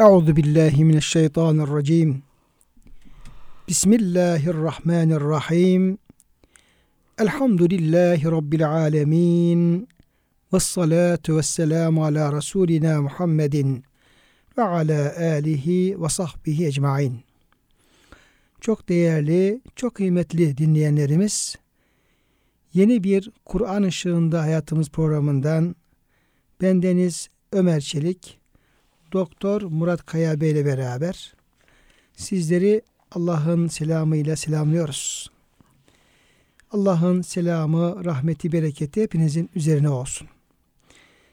Euzu billahi mineşşeytanirracim. Bismillahirrahmanirrahim. Elhamdülillahi rabbil alamin. Ves salatu vesselamu ala rasulina Muhammedin ve ala alihi ve sahbihi ecmaîn. Çok değerli, çok kıymetli dinleyenlerimiz, yeni bir Kur'an ışığında hayatımız programından bendeniz Ömer Çelik, Doktor Murat Kaya Bey ile beraber sizleri Allah'ın selamıyla selamlıyoruz. Allah'ın selamı, rahmeti, bereketi hepinizin üzerine olsun.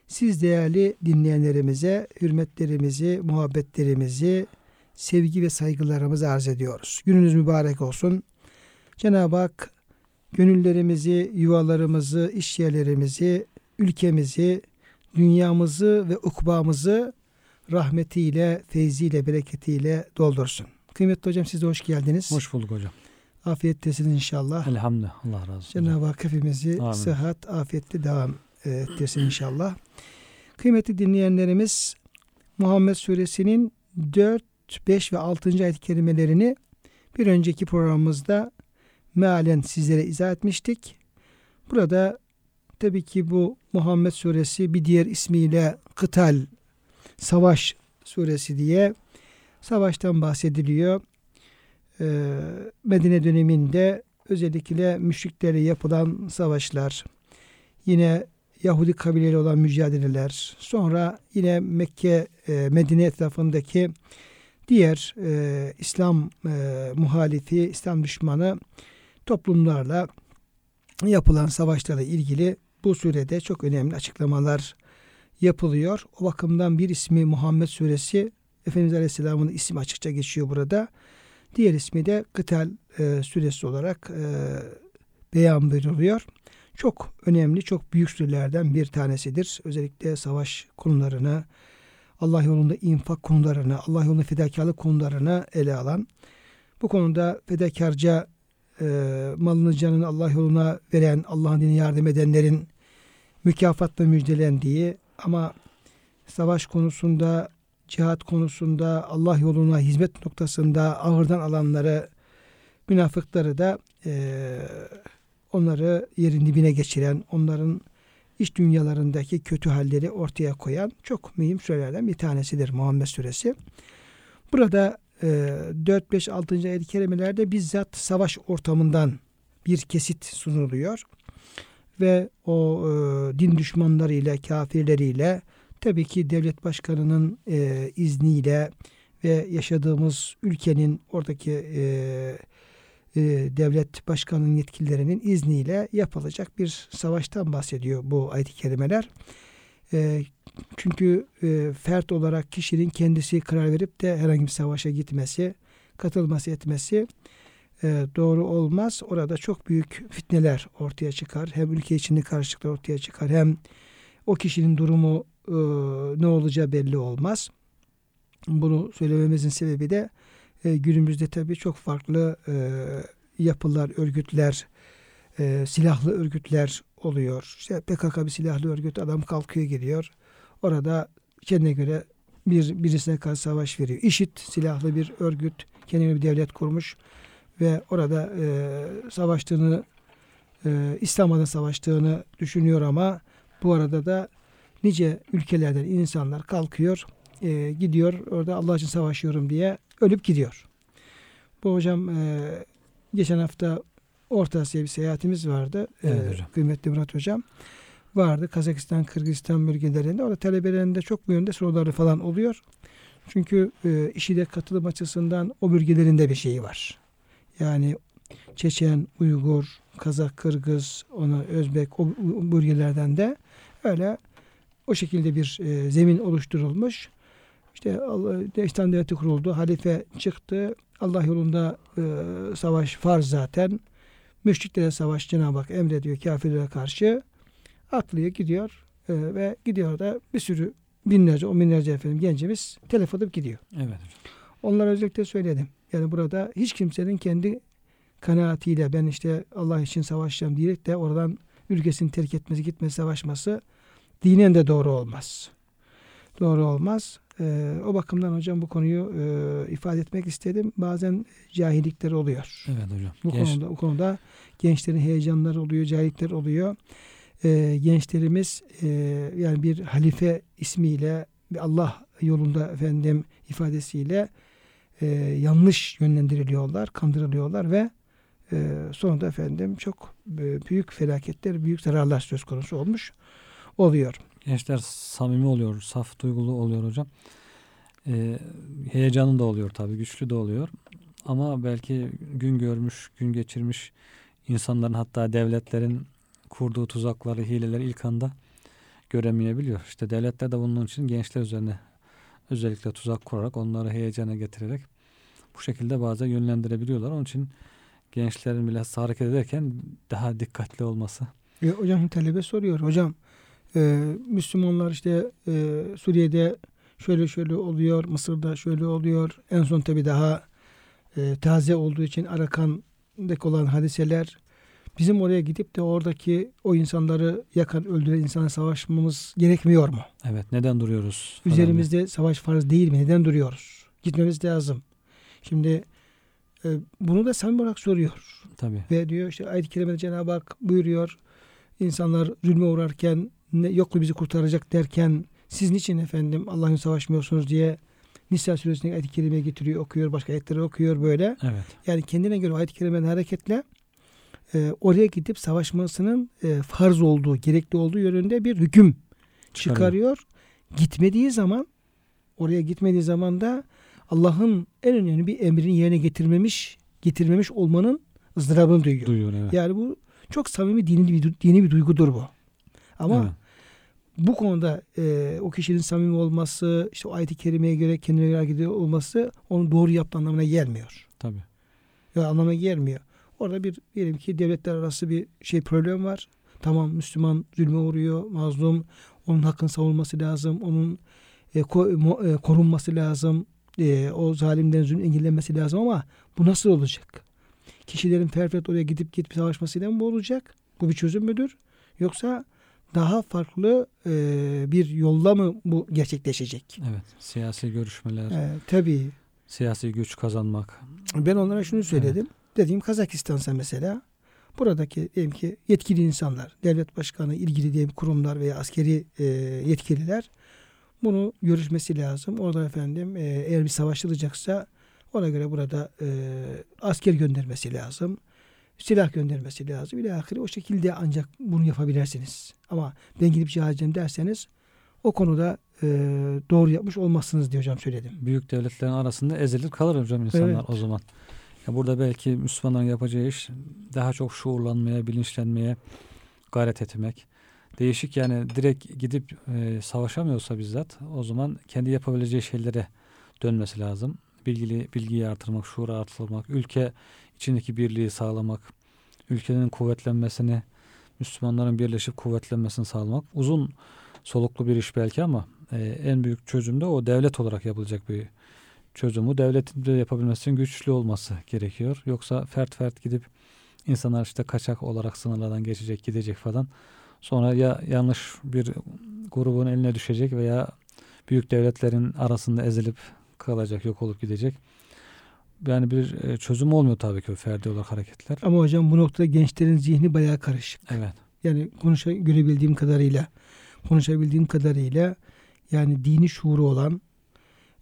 Siz değerli dinleyenlerimize hürmetlerimizi, muhabbetlerimizi, sevgi ve saygılarımızı arz ediyoruz. Gününüz mübarek olsun. Cenab-ı Hak gönüllerimizi, yuvalarımızı, iş yerlerimizi, ülkemizi, dünyamızı ve ukbamızı rahmetiyle, feyziyle, bereketiyle doldursun. Kıymetli hocam siz de hoş geldiniz. Hoş bulduk hocam. Afiyettesiniz inşallah. Elhamdülillah. Allah razı olsun. Cenab-ı Hak hepimizi Amin. sıhhat, afiyetle devam ettirsin inşallah. Kıymetli dinleyenlerimiz Muhammed Suresinin 4, 5 ve 6. ayet-i kerimelerini bir önceki programımızda mealen sizlere izah etmiştik. Burada tabii ki bu Muhammed Suresi bir diğer ismiyle Kıtal, Savaş Suresi diye savaştan bahsediliyor. Ee, Medine döneminde özellikle müşriklerle yapılan savaşlar, yine Yahudi kabileleri olan mücadeleler, sonra yine Mekke, e, Medine etrafındaki diğer e, İslam e, muhalifi, İslam düşmanı toplumlarla yapılan savaşlarla ilgili bu surede çok önemli açıklamalar yapılıyor. O bakımdan bir ismi Muhammed suresi Efendimiz Aleyhisselam'ın ismi açıkça geçiyor burada. Diğer ismi de Kıtal e, suresi olarak e, beyan veriliyor. Çok önemli, çok büyük sürelerden bir tanesidir. Özellikle savaş konularını, Allah yolunda infak konularını, Allah yolunda fedakarlık konularını ele alan, bu konuda fedakarca e, malını canını Allah yoluna veren, Allah'ın dinine yardım edenlerin mükafatla müjdelendiği ama savaş konusunda, cihat konusunda, Allah yoluna hizmet noktasında ağırdan alanları, münafıkları da e, onları yerin dibine geçiren, onların iç dünyalarındaki kötü halleri ortaya koyan çok mühim sürelerden bir tanesidir Muhammed Suresi. Burada e, 4, 5, 6. ayet-i kerimelerde bizzat savaş ortamından bir kesit sunuluyor. Ve o e, din düşmanlarıyla, kafirleriyle tabii ki devlet başkanının e, izniyle ve yaşadığımız ülkenin oradaki e, e, devlet başkanının yetkililerinin izniyle yapılacak bir savaştan bahsediyor bu ayet-i kerimeler. E, çünkü e, fert olarak kişinin kendisi karar verip de herhangi bir savaşa gitmesi, katılması etmesi e, doğru olmaz. Orada çok büyük fitneler ortaya çıkar. Hem ülke içinde karışıklıklar ortaya çıkar hem o kişinin durumu e, ne olacağı belli olmaz. Bunu söylememizin sebebi de e, günümüzde tabii çok farklı e, yapılar, örgütler, e, silahlı örgütler oluyor. İşte PKK bir silahlı örgüt adam kalkıyor gidiyor. Orada kendine göre bir birisine karşı savaş veriyor. İşit silahlı bir örgüt, kendine bir devlet kurmuş ve orada e, savaştığını e, İslam adına savaştığını düşünüyor ama bu arada da nice ülkelerden insanlar kalkıyor, e, gidiyor orada Allah için savaşıyorum diye ölüp gidiyor. Bu hocam e, geçen hafta Orta Asya bir seyahatimiz vardı. Evet e, hocam. Kıymetli Murat hocam vardı. Kazakistan, Kırgızistan bölgelerinde. Orada talebelerinde çok bu yönde soruları falan oluyor. Çünkü e, işi de katılım açısından o bölgelerinde bir şey var. Yani Çeçen, Uygur, Kazak, Kırgız, ona Özbek o, bölgelerden de öyle o şekilde bir e, zemin oluşturulmuş. İşte Allah, İslam devleti kuruldu. Halife çıktı. Allah yolunda e, savaş farz zaten. Müşriklere savaş Cenab-ı Hak emrediyor kafirlere karşı. Atlıyor gidiyor e, ve gidiyor da bir sürü binlerce, on binlerce efendim gencimiz telef edip gidiyor. Evet. Onlara özellikle söyledim. Yani burada hiç kimsenin kendi kanaatiyle ben işte Allah için savaşacağım diyerek de oradan ülkesini terk etmesi, gitmesi, savaşması dinen de doğru olmaz. Doğru olmaz. e, o bakımdan hocam bu konuyu e, ifade etmek istedim. Bazen cahillikler oluyor. Evet hocam. Bu Genç- konuda bu konuda gençlerin heyecanları oluyor, cahillikler oluyor. E, gençlerimiz e, yani bir halife ismiyle Allah yolunda efendim ifadesiyle e, yanlış yönlendiriliyorlar, kandırılıyorlar ve e, sonunda efendim çok e, büyük felaketler, büyük zararlar söz konusu olmuş oluyor. Gençler samimi oluyor, saf duygulu oluyor hocam. Ee, heyecanı da oluyor tabii, güçlü de oluyor. Ama belki gün görmüş, gün geçirmiş insanların hatta devletlerin kurduğu tuzakları, hileleri ilk anda göremeyebiliyor. İşte devletler de bunun için gençler üzerine özellikle tuzak kurarak onları heyecana getirerek bu şekilde bazen yönlendirebiliyorlar. Onun için gençlerin bile hareket ederken daha dikkatli olması. E, hocam talebe soruyor. Hocam e, Müslümanlar işte e, Suriye'de şöyle şöyle oluyor, Mısır'da şöyle oluyor. En son tabi daha e, taze olduğu için Arakan'daki olan hadiseler bizim oraya gidip de oradaki o insanları yakan, öldüren insana savaşmamız gerekmiyor mu? Evet, neden duruyoruz? Üzerimizde savaş farz değil mi? Neden duruyoruz? Gitmemiz lazım. Şimdi e, bunu da samimi olarak soruyor. Tabii. Ve diyor işte ayet-i kerimede Cenab-ı Hak buyuruyor. İnsanlar zulme uğrarken ne, yok mu bizi kurtaracak derken siz niçin efendim Allah'ın savaşmıyorsunuz diye Nisa suresindeki ayet-i kerime getiriyor, okuyor, başka ayetleri okuyor böyle. Evet. Yani kendine göre ayet-i kerimeden hareketle e, oraya gidip savaşmasının e, farz olduğu, gerekli olduğu yönünde bir hüküm çıkarıyor. Gitmediği zaman oraya gitmediği zaman da Allah'ın en önemli bir emrini yerine getirmemiş getirmemiş olmanın ızdırabını duyuyor. Duyuyor evet. Yani bu çok samimi dini bir, dini bir duygudur bu. Ama Evet. bu konuda e, o kişinin samimi olması, işte o ayet-i kerimeye göre kendine göre ediyor olması onun doğru yaptığı anlamına gelmiyor. Tabii. Ya anlamına gelmiyor. Orada bir diyelim ki devletler arası bir şey problem var. Tamam Müslüman zulme uğruyor, mazlum. Onun hakkını savunması lazım. Onun e, ko- mo- e, korunması lazım. E, o zalimden zulüm engellenmesi lazım ama bu nasıl olacak? Kişilerin ferfet oraya gidip gidip savaşmasıyla mı bu olacak? Bu bir çözüm müdür? Yoksa daha farklı e, bir yolla mı bu gerçekleşecek? Evet. Siyasi görüşmeler, E, tabii. siyasi güç kazanmak. Ben onlara şunu söyledim. Dediğim Kazakistan'sa mesela buradaki diyelim ki yetkili insanlar, devlet başkanı, ilgili diyelim kurumlar veya askeri e, yetkililer bunu görüşmesi lazım. Orada efendim e, eğer bir savaşılacaksa ona göre burada e, asker göndermesi lazım. Silah göndermesi lazım. İle ahire o şekilde ancak bunu yapabilirsiniz. Ama ben gidip cihad edeceğim derseniz o konuda e, doğru yapmış olmazsınız diye hocam söyledim. Büyük devletlerin arasında ezilir kalır hocam insanlar Evet. o zaman. Ya burada belki Müslümanların yapacağı iş daha çok şuurlanmaya, bilinçlenmeye gayret etmek. Değişik yani direkt gidip e, savaşamıyorsa bizzat o zaman kendi yapabileceği şeylere dönmesi lazım. Bilgili, bilgiyi artırmak, şuuru artırmak, ülke içindeki birliği sağlamak, ülkenin kuvvetlenmesini, Müslümanların birleşip kuvvetlenmesini sağlamak. Uzun soluklu bir iş belki ama e, en büyük çözüm de o devlet olarak yapılacak bir çözümü. Devletin de yapabilmesinin güçlü olması gerekiyor. Yoksa fert fert gidip insanlar işte kaçak olarak sınırlardan geçecek, gidecek falan. Sonra ya yanlış bir grubun eline düşecek veya büyük devletlerin arasında ezilip kalacak, yok olup gidecek. Yani bir e, çözüm olmuyor tabii ki ferdi olarak hareketler. Ama hocam bu noktada gençlerin zihni bayağı karışık. Evet. Yani konuşa görebildiğim kadarıyla, konuşabildiğim kadarıyla yani dini şuuru olan,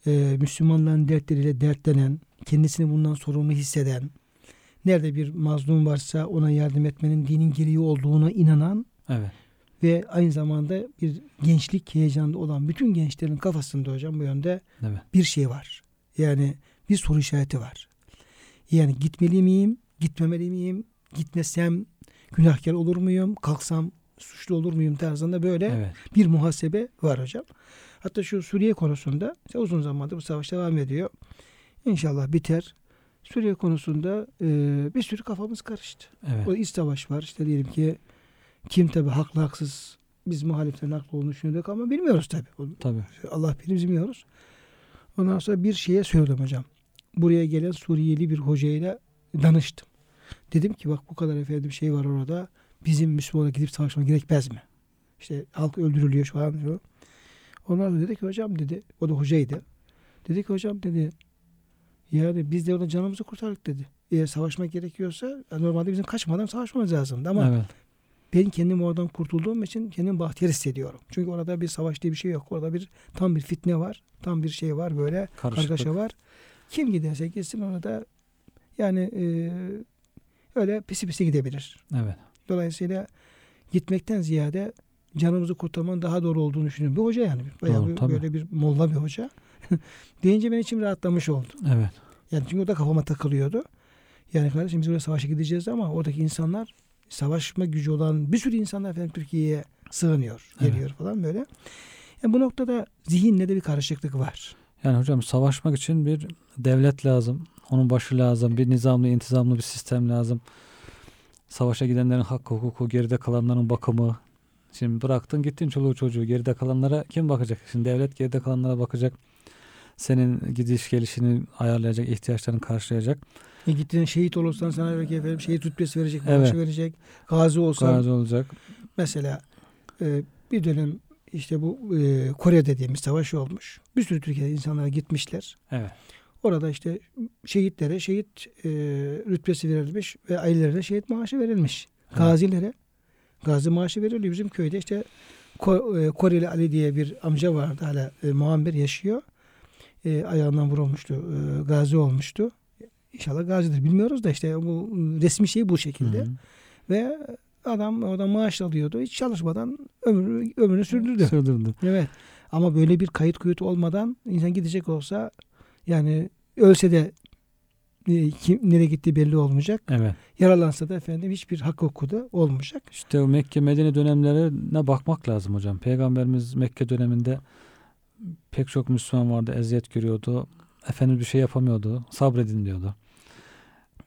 e, Müslümanların dertleriyle dertlenen, kendisini bundan sorumlu hisseden, nerede bir mazlum varsa ona yardım etmenin dinin gereği olduğuna inanan Evet. ve aynı zamanda bir gençlik heyecanında olan bütün gençlerin kafasında hocam bu yönde Evet. bir şey var. Yani bir soru işareti var. Yani gitmeli miyim, gitmemeli miyim, gitmesem günahkar olur muyum, kalksam suçlu olur muyum tarzında böyle Evet. bir muhasebe var hocam. Hatta şu Suriye konusunda işte uzun zamandır bu savaş devam ediyor. İnşallah biter. Suriye konusunda e, bir sürü kafamız karıştı. Evet. O iç savaş var. İşte diyelim ki kim tabi haklı haksız biz muhaliflerin haklı olduğunu düşünüyorduk ama bilmiyoruz tabi. Tabii. Allah bilir bilmiyoruz. Ondan sonra bir şeye söyledim hocam. Buraya gelen Suriyeli bir hocayla danıştım. Dedim ki bak bu kadar efendim şey var orada. Bizim Müslümana gidip savaşmamız gerekmez mi? İşte halk öldürülüyor şu an diyor. Onlar da dedi ki hocam dedi. O da hocaydı. Dedi ki hocam dedi. Yani biz de orada canımızı kurtardık dedi. Eğer savaşmak gerekiyorsa normalde bizim kaçmadan savaşmamız lazımdı ama evet. ben kendim oradan kurtulduğum için kendimi bahtiyar hissediyorum. Çünkü orada bir savaş diye bir şey yok. Orada bir tam bir fitne var. Tam bir şey var böyle Karışıklık. kargaşa var. Kim giderse gitsin orada yani e, öyle pisi pisi gidebilir. Evet. Dolayısıyla gitmekten ziyade canımızı kurtarmanın daha doğru olduğunu düşünüyorum. Bir hoca yani. Bayağı Doğru, bir- tabii. böyle bir molla bir hoca. Deyince benim içim rahatlamış oldu. Evet. Yani çünkü o da kafama takılıyordu. Yani kardeşim biz oraya savaşa gideceğiz ama oradaki insanlar savaşma gücü olan bir sürü insanlar efendim Türkiye'ye sığınıyor, Evet. geliyor falan böyle. Yani bu noktada zihinle de bir karışıklık var. Yani hocam savaşmak için bir devlet lazım. Onun başı lazım. Bir nizamlı, intizamlı bir sistem lazım. Savaşa gidenlerin hakkı, hukuku, geride kalanların bakımı. Şimdi bıraktın gittin çoluğu çocuğu. Geride kalanlara kim bakacak? Şimdi devlet geride kalanlara bakacak. Senin gidiş gelişini ayarlayacak, ihtiyaçlarını karşılayacak. E gittiğin şehit olursan sana belki efendim şehit rütbesi verecek, Evet. maaşı verecek. Gazi olsan Gazi olacak. mesela e, bir dönem işte bu e, Kore dediğimiz savaş olmuş. Bir sürü Türkiye'de insanlar gitmişler. Evet. Orada işte şehitlere şehit e, rütbesi verilmiş ve ailelerine şehit maaşı verilmiş. Evet. Gazilere gazi maaşı veriliyor. Bizim köyde işte e, Koreli Ali diye bir amca vardı hala e, muammer yaşıyor. E, ayağından vurulmuştu. E, gazi olmuştu. İnşallah gazidir bilmiyoruz da işte bu resmi şey bu şekilde. Hı hı. Ve adam oradan maaş alıyordu. Hiç çalışmadan ömrünü, ömrünü sürdürdü. Sürdürdü. Evet. Ama böyle bir kayıt kuyut olmadan insan gidecek olsa yani ölse de e, kim nereye gittiği belli olmayacak. Evet. Yaralansa da efendim hiçbir hak hukuku da olmayacak. İşte o Mekke Medine dönemlerine bakmak lazım hocam. Peygamberimiz Mekke döneminde pek çok Müslüman vardı, eziyet görüyordu. Efendimiz bir şey yapamıyordu. Sabredin diyordu.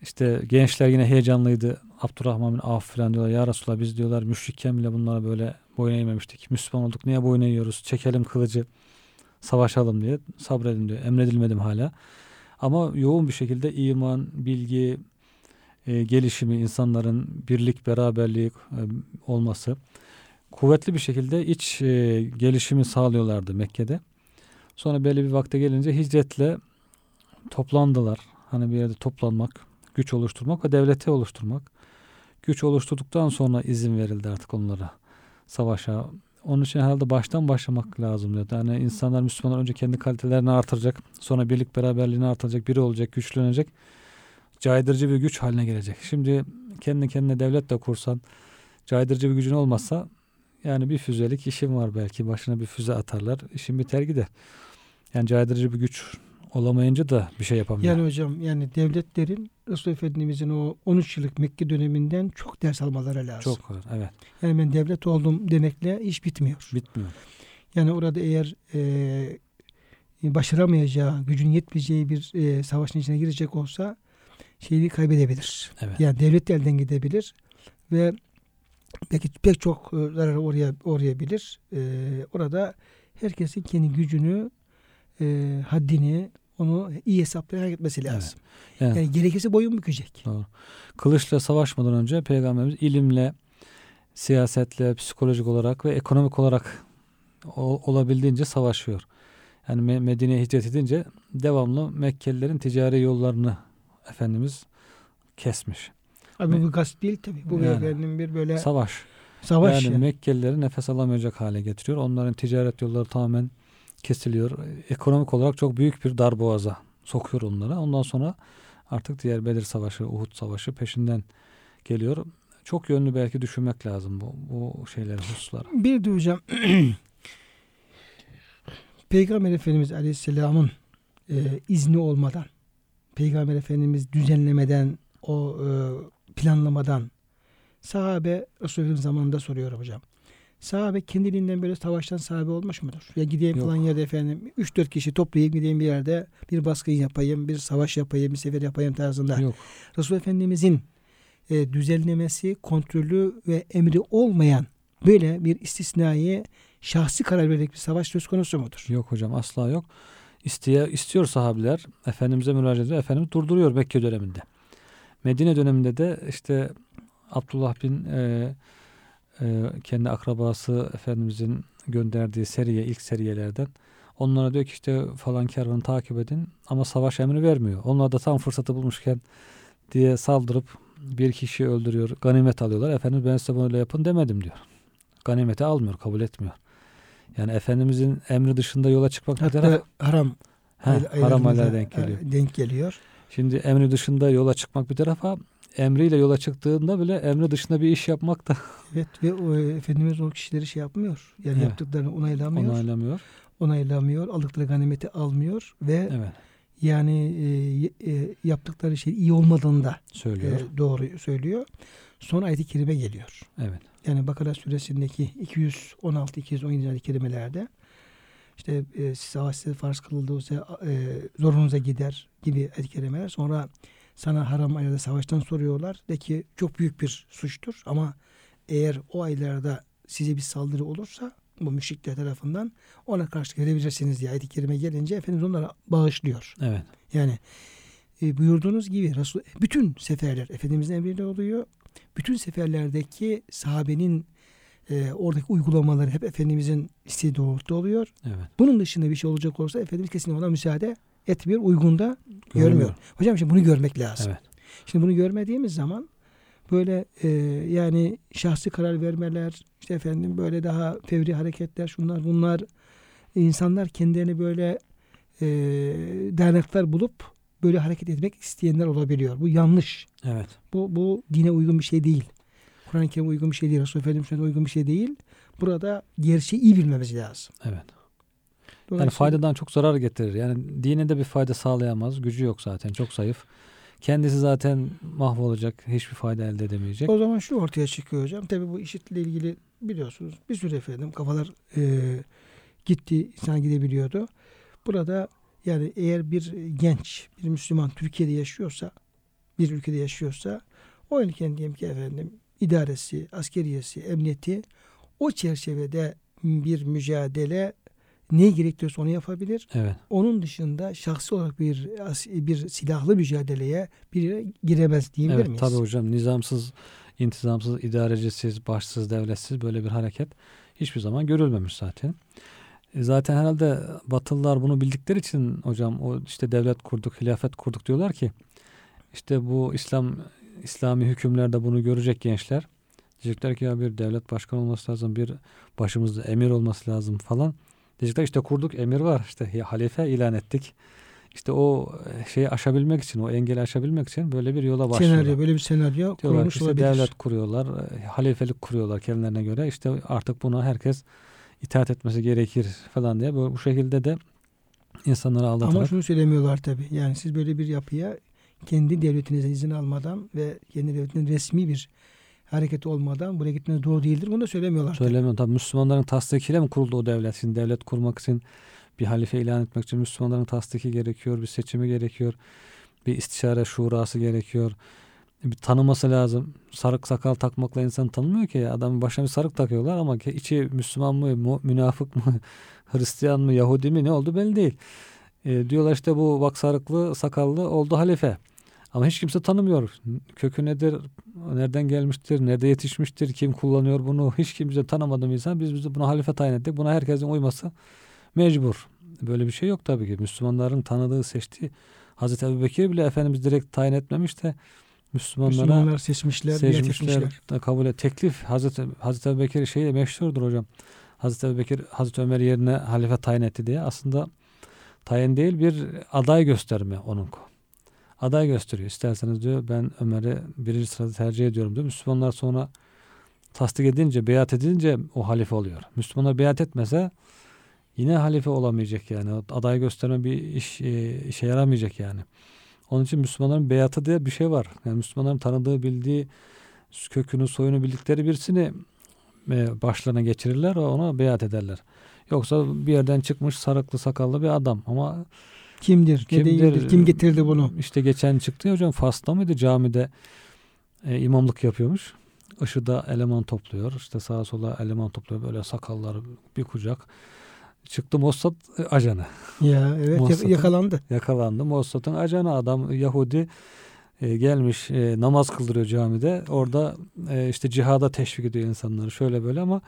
İşte gençler yine heyecanlıydı. Abdurrahman bin Avf falan diyorlar. Ya Resulallah biz diyorlar müşrikken bile bunlara böyle boyun eğmemiştik. Müslüman olduk niye boyun eğiyoruz? Çekelim kılıcı savaşalım diye sabredin diyor. Emredilmedim hala. Ama yoğun bir şekilde iman, bilgi, e, gelişimi, insanların birlik, beraberlik e, olması kuvvetli bir şekilde iç e, gelişimi sağlıyorlardı Mekke'de. Sonra belli bir vakte gelince hicretle toplandılar. Hani bir yerde toplanmak, güç oluşturmak ve devleti oluşturmak. Güç oluşturduktan sonra izin verildi artık onlara savaşa. Onun için herhalde baştan başlamak lazım diyor. Yani insanlar Müslümanlar önce kendi kalitelerini artıracak. Sonra birlik beraberliğini artıracak. Biri olacak, güçlenecek. Caydırıcı bir güç haline gelecek. Şimdi kendi kendine devlet de kursan caydırıcı bir gücün olmazsa yani bir füzelik işin var belki. Başına bir füze atarlar. işin biter gider. Yani caydırıcı bir güç olamayınca da bir şey yapamıyor. Yani hocam yani devletlerin Resul Efendimizin o 13 yıllık Mekke döneminden çok ders almaları lazım. Çok. Evet. Yani ben devlet oldum demekle iş bitmiyor. Bitmiyor. Yani orada eğer e, başaramayacağı, gücün yetmeyeceği bir e, savaşın içine girecek olsa şeyini kaybedebilir. Evet. Yani devlet de elden gidebilir ve belki pek çok e, zararı oraya uğrayabilir. E, orada herkesin kendi gücünü, e, haddini, onu iyi hesaplayarak etmesi Evet. lazım. Yani, Yani gerekirse boyun bükecek. Doğru. Kılıçla savaşmadan önce Peygamberimiz ilimle, siyasetle, psikolojik olarak ve ekonomik olarak o- olabildiğince savaşıyor. Yani Me- Medine'ye hicret edince devamlı Mekkelilerin ticari yollarını Efendimiz kesmiş. Abi bu gasp değil tabii. Bu Yani. efendim bir böyle Savaş. savaş yani yani. Mekkelileri nefes alamayacak hale getiriyor. Onların ticaret yolları tamamen kesiliyor. Ekonomik olarak çok büyük bir darboğaza sokuyor onları. Ondan sonra artık diğer Bedir Savaşı, Uhud Savaşı peşinden geliyor. Çok yönlü belki düşünmek lazım bu, bu şeyleri, hususları. Bir de hocam Peygamber Efendimiz Aleyhisselam'ın e, izni olmadan Peygamber Efendimiz düzenlemeden o e, planlamadan sahabe Resulü'nün zamanında soruyorum hocam. Sahabe kendiliğinden böyle savaştan sahabe olmuş mudur? Ya gideyim Yok. falan yerde efendim 3-4 kişi toplayayım gideyim bir yerde bir baskın yapayım, bir savaş yapayım, bir sefer yapayım tarzında. Yok. Resul Efendimizin e, düzenlemesi, kontrolü ve emri olmayan böyle bir istisnai şahsi karar vererek bir savaş söz konusu mudur? Yok hocam asla yok. İsteye, istiyor sahabiler. Efendimiz'e müracaat ediyor. Efendimiz durduruyor Mekke döneminde. Medine döneminde de işte Abdullah bin e, e, kendi akrabası Efendimizin gönderdiği seriye ilk seriyelerden onlara diyor ki işte falan kervanı takip edin ama savaş emri vermiyor. Onlar da tam fırsatı bulmuşken diye saldırıp bir kişiyi öldürüyor. Ganimet alıyorlar. Efendimiz ben size böyle yapın demedim diyor. Ganimeti almıyor, kabul etmiyor. Yani Efendimizin emri dışında yola çıkmak Hatta haram He, haram denk e, geliyor. denk geliyor. Şimdi emri dışında yola çıkmak bir tarafa emriyle yola çıktığında bile emri dışında bir iş yapmak da Evet ve o, Efendimiz o kişileri şey yapmıyor. Yani Evet. yaptıklarını onaylamıyor. onaylamıyor. onaylamıyor. Aldıkları ganimeti almıyor ve Evet, yani e, e, yaptıkları şey iyi olmadığını da söylüyor. e, doğru söylüyor. Son ayet-i kerime geliyor. Evet. Yani Bakara suresindeki 216-217 ayet-i kerimelerde işte e, size farz kılındıysa e, zorunuza gider gibi ayet-i kerimeler. Sonra sana haram aylarda savaştan soruyorlar. De ki çok büyük bir suçtur ama eğer o aylarda size bir saldırı olursa bu müşrikler tarafından ona karşı verebilirsiniz diye ayet-i kerime gelince Efendimiz onlara bağışlıyor. Evet. Yani e, buyurduğunuz gibi Resul, bütün seferler Efendimizin emriyle oluyor. Bütün seferlerdeki sahabenin e, oradaki uygulamaları hep Efendimizin isteği doğrultuda oluyor. Evet. Bunun dışında bir şey olacak olursa Efendimiz kesinlikle ona müsaade etmiyor. Uygunda Görmüyor. görmüyor. Hocam şimdi bunu görmek lazım. Evet. Şimdi bunu görmediğimiz zaman böyle e, yani şahsi karar vermeler, işte efendim böyle daha fevri hareketler, şunlar bunlar insanlar kendilerini böyle e, dayanaklar bulup böyle hareket etmek isteyenler olabiliyor. Bu yanlış. Evet. Bu bu dine uygun bir şey değil. Kur'an-ı Kerim'e uygun bir şey değil. Resulullah Efendimiz'e uygun bir şey değil. Burada gerçeği iyi bilmemiz lazım. Evet. Yani faydadan çok zarar getirir. Yani dine de bir fayda sağlayamaz. Gücü yok zaten. Çok zayıf. Kendisi zaten mahvolacak. Hiçbir fayda elde edemeyecek. O zaman şu ortaya çıkıyor hocam. Tabi bu işitle ilgili biliyorsunuz bir sürü efendim kafalar e, gitti insan gidebiliyordu. Burada yani eğer bir genç bir Müslüman Türkiye'de yaşıyorsa bir ülkede yaşıyorsa o ülkenin diyelim ki efendim idaresi, askeriyesi, emniyeti o çerçevede bir mücadele ne gerekiyorsa onu yapabilir. Evet. Onun dışında şahsi olarak bir bir silahlı mücadeleye bir giremez diyebilir Evet miyiz? tabii hocam. Nizamsız, intizamsız, idarecisiz, başsız, devletsiz böyle bir hareket hiçbir zaman görülmemiş zaten. E zaten herhalde Batılılar bunu bildikleri için hocam o işte devlet kurduk, hilafet kurduk diyorlar ki işte bu İslam İslami hükümlerde bunu görecek gençler. Diyecekler ki ya bir devlet başkanı olması lazım, bir başımızda emir olması lazım falan. Diyecekler işte kurduk, emir var, işte halife ilan ettik. İşte o şeyi aşabilmek için, o engeli aşabilmek için böyle bir yola başlıyorlar. senaryo böyle bir senaryo Diyorlar kurulmuş işte olabilir. devlet kuruyorlar, e, halifelik kuruyorlar kendilerine göre. İşte artık buna herkes itaat etmesi gerekir falan diye böyle bu şekilde de insanları aldatarak Ama şunu söylemiyorlar tabi. Yani siz böyle bir yapıya kendi devletinizden izin almadan ve kendi devletinin resmi bir hareket olmadan buraya gitmeniz doğru değildir. Bunu da söylemiyorlar. tabii. söylemiyorum. Tabii Müslümanların tasdikiyle mi kuruldu o devlet? Şimdi devlet kurmak için bir halife ilan etmek için Müslümanların tasdiki gerekiyor, bir seçimi gerekiyor, bir istişare şurası gerekiyor. Bir tanıması lazım. Sarık sakal takmakla insan tanımıyor ki. Adamın başına bir sarık takıyorlar ama içi Müslüman mı, münafık mı, Hristiyan mı, Yahudi mi ne oldu belli değil. E, diyorlar işte bu bak sarıklı, sakallı oldu halife. Ama hiç kimse tanımıyor. Kökü nedir, nereden gelmiştir, nerede yetişmiştir, kim kullanıyor bunu hiç kimse tanımadığım insan biz bize buna halife tayin ettik. Buna herkesin uyması mecbur. Böyle bir şey yok tabii ki. Müslümanların tanıdığı, seçtiği Hazreti Ebu Bekir bile Efendimiz direkt tayin etmemiş de Müslümanlara Müslümanlar seçmişler, seçmişler, kabul et. Teklif Hazreti, Hazreti Ebu Bekir şeyi meşhurdur hocam. Hazreti Ebu Bekir Hazreti Ömer yerine halife tayin etti diye. Aslında tayin değil bir aday gösterme onun. Aday gösteriyor. İsterseniz diyor ben Ömer'i birinci sırada tercih ediyorum diyor. Müslümanlar sonra tasdik edince, beyat edince o halife oluyor. Müslümanlar beyat etmese yine halife olamayacak yani. Aday gösterme bir iş e, işe yaramayacak yani. Onun için Müslümanların beyatı diye bir şey var. Yani Müslümanların tanıdığı, bildiği, kökünü, soyunu bildikleri birisini e, başlarına geçirirler ve ona beyat ederler. Yoksa bir yerden çıkmış sarıklı sakallı bir adam ama Kimdir, ne Kimdir? değildir, kim getirdi bunu? işte geçen çıktı ya hocam Fas'ta mıydı camide e, imamlık yapıyormuş. Işıda eleman topluyor. İşte sağa sola eleman topluyor. Böyle sakallar bir kucak. Çıktı Mossad e, ajanı. Ya evet Mossad'ın- yakalandı. Yakalandı. Mossad'ın ajanı adam Yahudi e, gelmiş e, namaz kıldırıyor camide. Orada e, işte cihada teşvik ediyor insanları şöyle böyle ama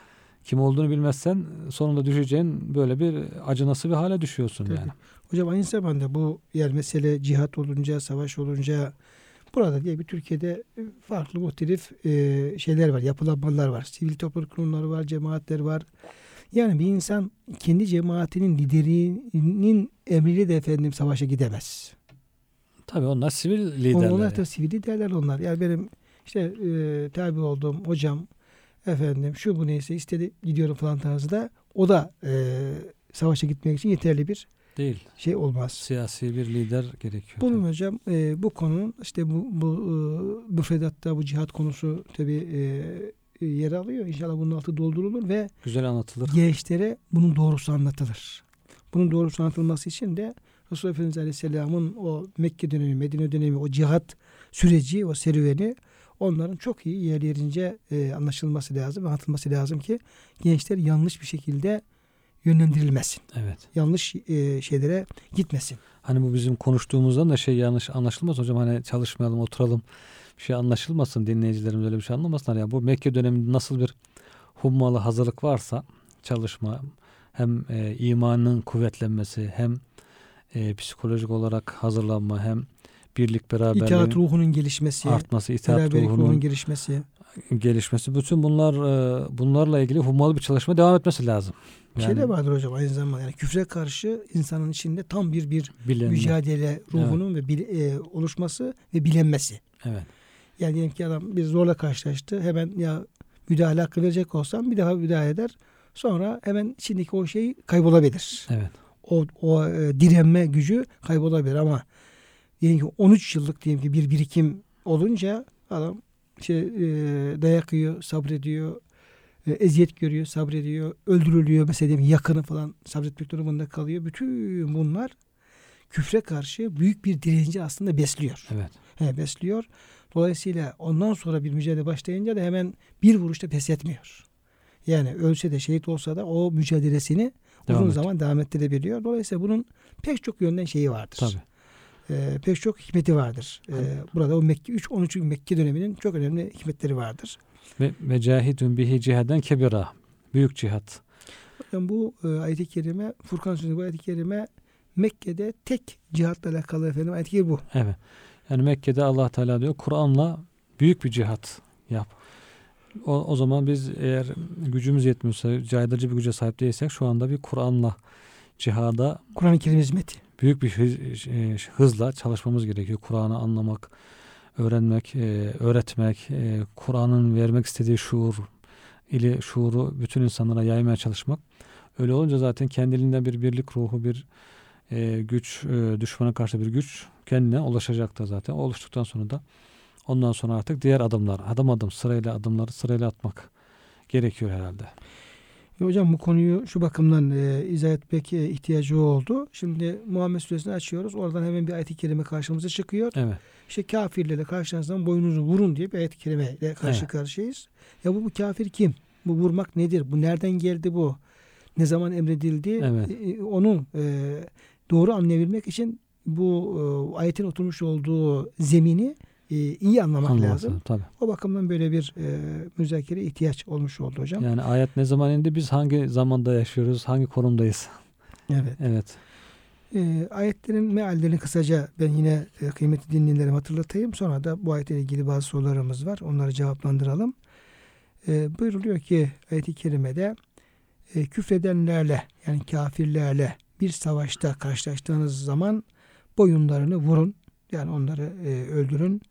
kim olduğunu bilmezsen sonunda düşeceğin böyle bir acınası bir hale düşüyorsun Tabii. yani. Hocam aynı zamanda bu yer mesele cihat olunca, savaş olunca burada diye bir Türkiye'de farklı muhtelif e, şeyler var, yapılanmalar var. Sivil toplum kurumları var, cemaatler var. Yani bir insan kendi cemaatinin liderinin emriyle de efendim savaşa gidemez. Tabii onlar sivil liderler. Onlar yani. da sivil liderler onlar. Yani benim işte e, tabi olduğum hocam efendim şu bu neyse istedi gidiyorum falan tarzında o da e, savaşa gitmek için yeterli bir Değil. şey olmaz. Siyasi bir lider gerekiyor. Bunun hocam e, bu konunun işte bu bu e, müfredatta bu cihat konusu tabi e, yer alıyor. İnşallah bunun altı doldurulur ve Güzel anlatılır. gençlere bunun doğrusu anlatılır. Bunun doğrusu anlatılması için de Resulullah Efendimiz Aleyhisselam'ın o Mekke dönemi, Medine dönemi, o cihat süreci, o serüveni onların çok iyi yer yerince e, anlaşılması lazım, anlatılması lazım ki gençler yanlış bir şekilde yönlendirilmesin. Evet. Yanlış e, şeylere gitmesin. Hani bu bizim konuştuğumuzdan da şey yanlış anlaşılmaz hocam hani çalışmayalım oturalım bir şey anlaşılmasın dinleyicilerimiz öyle bir şey anlamasınlar ya bu Mekke döneminde nasıl bir hummalı hazırlık varsa çalışma hem e, imanın kuvvetlenmesi hem e, psikolojik olarak hazırlanma hem birlik beraberliğin İtaat ruhunun gelişmesi, artması, itaat ruhunun ruhunun gelişmesi. gelişmesi bütün bunlar e, bunlarla ilgili hummalı bir çalışma devam etmesi lazım. Bir şey de vardır hocam aynı zamanda. Yani küfre karşı insanın içinde tam bir bir bilenme. mücadele ruhunun ve bil- e, oluşması ve bilenmesi. Evet. Yani diyelim ki adam bir zorla karşılaştı. Hemen ya müdahale hakkı verecek olsam bir daha müdahale eder. Sonra hemen içindeki o şey kaybolabilir. Evet. O, o e, direnme gücü kaybolabilir ama diyelim ki 13 yıllık diyelim ki bir birikim olunca adam şey, e, dayak yiyor, sabrediyor, e, eziyet görüyor, sabrediyor, öldürülüyor mesela diyelim yakını falan sabretmek durumunda kalıyor. Bütün bunlar küfre karşı büyük bir direnci aslında besliyor. Evet. He, besliyor. Dolayısıyla ondan sonra bir mücadele başlayınca da hemen bir vuruşta pes etmiyor. Yani ölse de şehit olsa da o mücadelesini Devam uzun et. zaman devam ettirebiliyor. Dolayısıyla bunun pek çok yönden şeyi vardır. Tabii. Ee, pek çok hikmeti vardır. Tabii. burada o Mekke 3 13. Mekke döneminin çok önemli hikmetleri vardır. Ve mecahidun bihi cihaden kebira. Büyük cihat. Yani bu e, ayet-i kerime Furkan Suresi bu ayet-i kerime Mekke'de tek cihatla alakalı efendim ayet-i bu. Evet. Yani Mekke'de Allah Teala diyor Kur'an'la büyük bir cihat yap. O, o zaman biz eğer gücümüz yetmiyorsa, caydırıcı bir güce sahip değilsek şu anda bir Kur'an'la cihada Kur'an-ı Kerim hizmeti. Büyük bir e, hızla çalışmamız gerekiyor. Kur'an'ı anlamak, öğrenmek, e, öğretmek, e, Kur'an'ın vermek istediği şuur ile şuuru bütün insanlara yaymaya çalışmak. Öyle olunca zaten kendiliğinden bir birlik ruhu, bir güç, düşmana karşı bir güç kendine ulaşacaktır zaten. O oluştuktan sonra da ondan sonra artık diğer adımlar, adım adım sırayla adımları sırayla atmak gerekiyor herhalde. E hocam bu konuyu şu bakımdan e, izah etmek e, ihtiyacı oldu. Şimdi Muhammed Suresini açıyoruz. Oradan hemen bir ayet-i kerime karşımıza çıkıyor. Evet. İşte kafirlerle karşılaştığınız zaman boynunuzu vurun diye bir ayet-i kerimeyle karşı Evet. karşıyayız. Ya bu, bu kafir kim? Bu vurmak nedir? Bu nereden geldi bu? Ne zaman emredildi? Evet. E, onu e, doğru anlayabilmek için bu e, ayetin oturmuş olduğu zemini e, iyi anlamak Anlaması, lazım. Tabii. O bakımdan böyle bir e, müzakere ihtiyaç olmuş oldu hocam. Yani ayet ne zaman indi? Biz hangi zamanda yaşıyoruz? Hangi konumdayız? Evet. Evet. E, ayetlerin meallerini kısaca ben yine e, kıymetli dinleyenlerime hatırlatayım. Sonra da bu ayetle ilgili bazı sorularımız var. Onları cevaplandıralım. E, buyuruluyor ki ayet-i kerimede e, küfredenlerle yani kafirlerle bir savaşta karşılaştığınız zaman boyunlarını vurun. Yani onları e, öldürün.